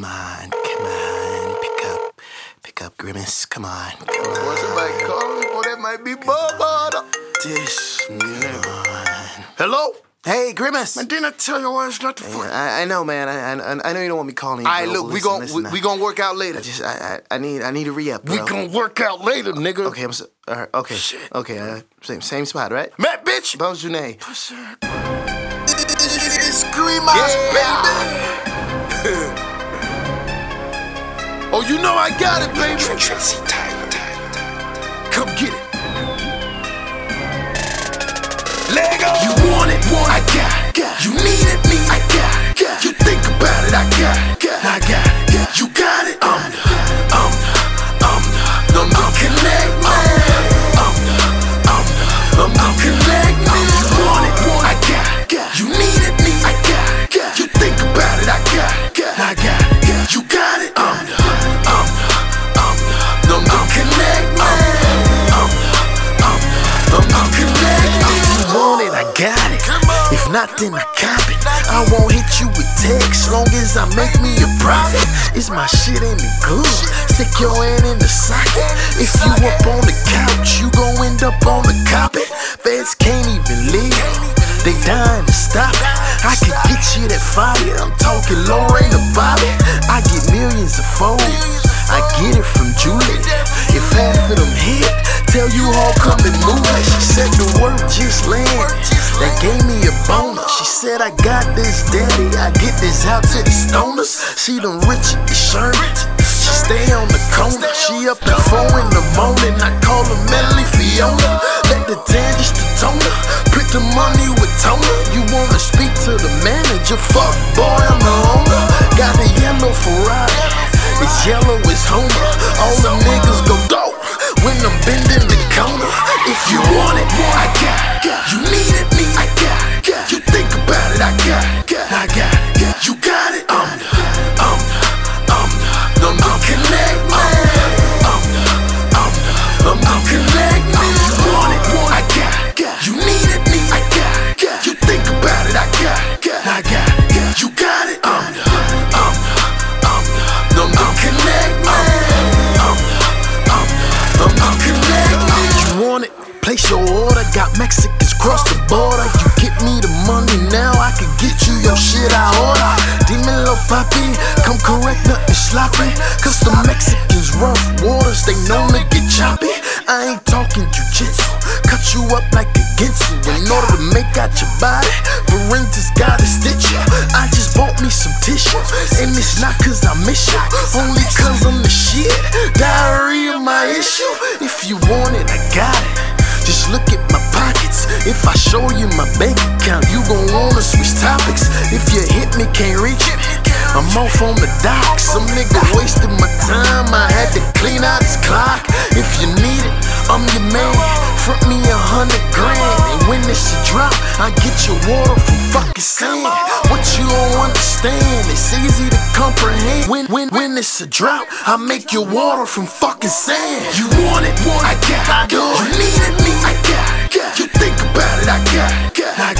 come on, come on, pick up, pick up, Grimace, come on, come on. What's somebody calling? Boy, that might be Bubba. This, come Hello? Hey, Grimace. Man, didn't I tell your ass not to Hey, fuck? I, I know, man. I, I, I know you don't want me calling you. All right, look, we gon' we, we gonna work out later. I just, I, I, I need, I need to re up, bro. We gonna work out later, nigga. Okay, I'm. So, all right, okay, Shit. okay. Uh, same, same spot, right? Matt, bitch. Bones Janae. It's Grimace, baby. oh, you know I got it, baby. Tracy Tyler. Come get it. Lego. You want it, want it. I got it. You need needed me, I got it. You not, then I cop it. I won't hit you with text, long as I make me a profit. It's my shit in the good. Stick your hand in the socket. If you up on the couch, you gon' end up on the carpet. Feds can't even leave. They dying to stop it. I can get you that fire. I'm talking Lorraine or Bobby. I get millions of folds. I get it from Julie. If half of them hit, tell you all come and move. She said the word just landed. That gave me a bonus. She said I got this daddy. I get this out to the stoners. She done rich the. She stay on the corner. She up at four in the morning. I call her Melly Fiona. Let the tangents to toner. Put the money with toner. You wanna speak to the manager? Fuck boy, I'm the owner. You want it, I got it. You needed me, I got it. You think me the money now. I can get you your shit I order. Dímelo, papi. Come correct, nothing sloppy. Cause the Mexicans rough waters. They known to get choppy. I ain't talking jujitsu. Cut you up like a Ginsu. In order to make out your body, Parentis gotta stitch you. I just bought me some tissue. And it's not cause I miss you. Only cause I'm the shit. Diarrhea my issue. If you want it, If I show you my bank account, you gon' wanna switch topics. If you hit me, can't reach it. I'm off on the dock. Some nigga wasted my time. I had to clean out his clock. If you need it, I'm your man. Front me a hundred grand. And when it's a drop, I get your water from fucking sand. What you don't understand, it's easy to comprehend. When when when it's a drop, I make your water from fucking sand. You want it, want it. I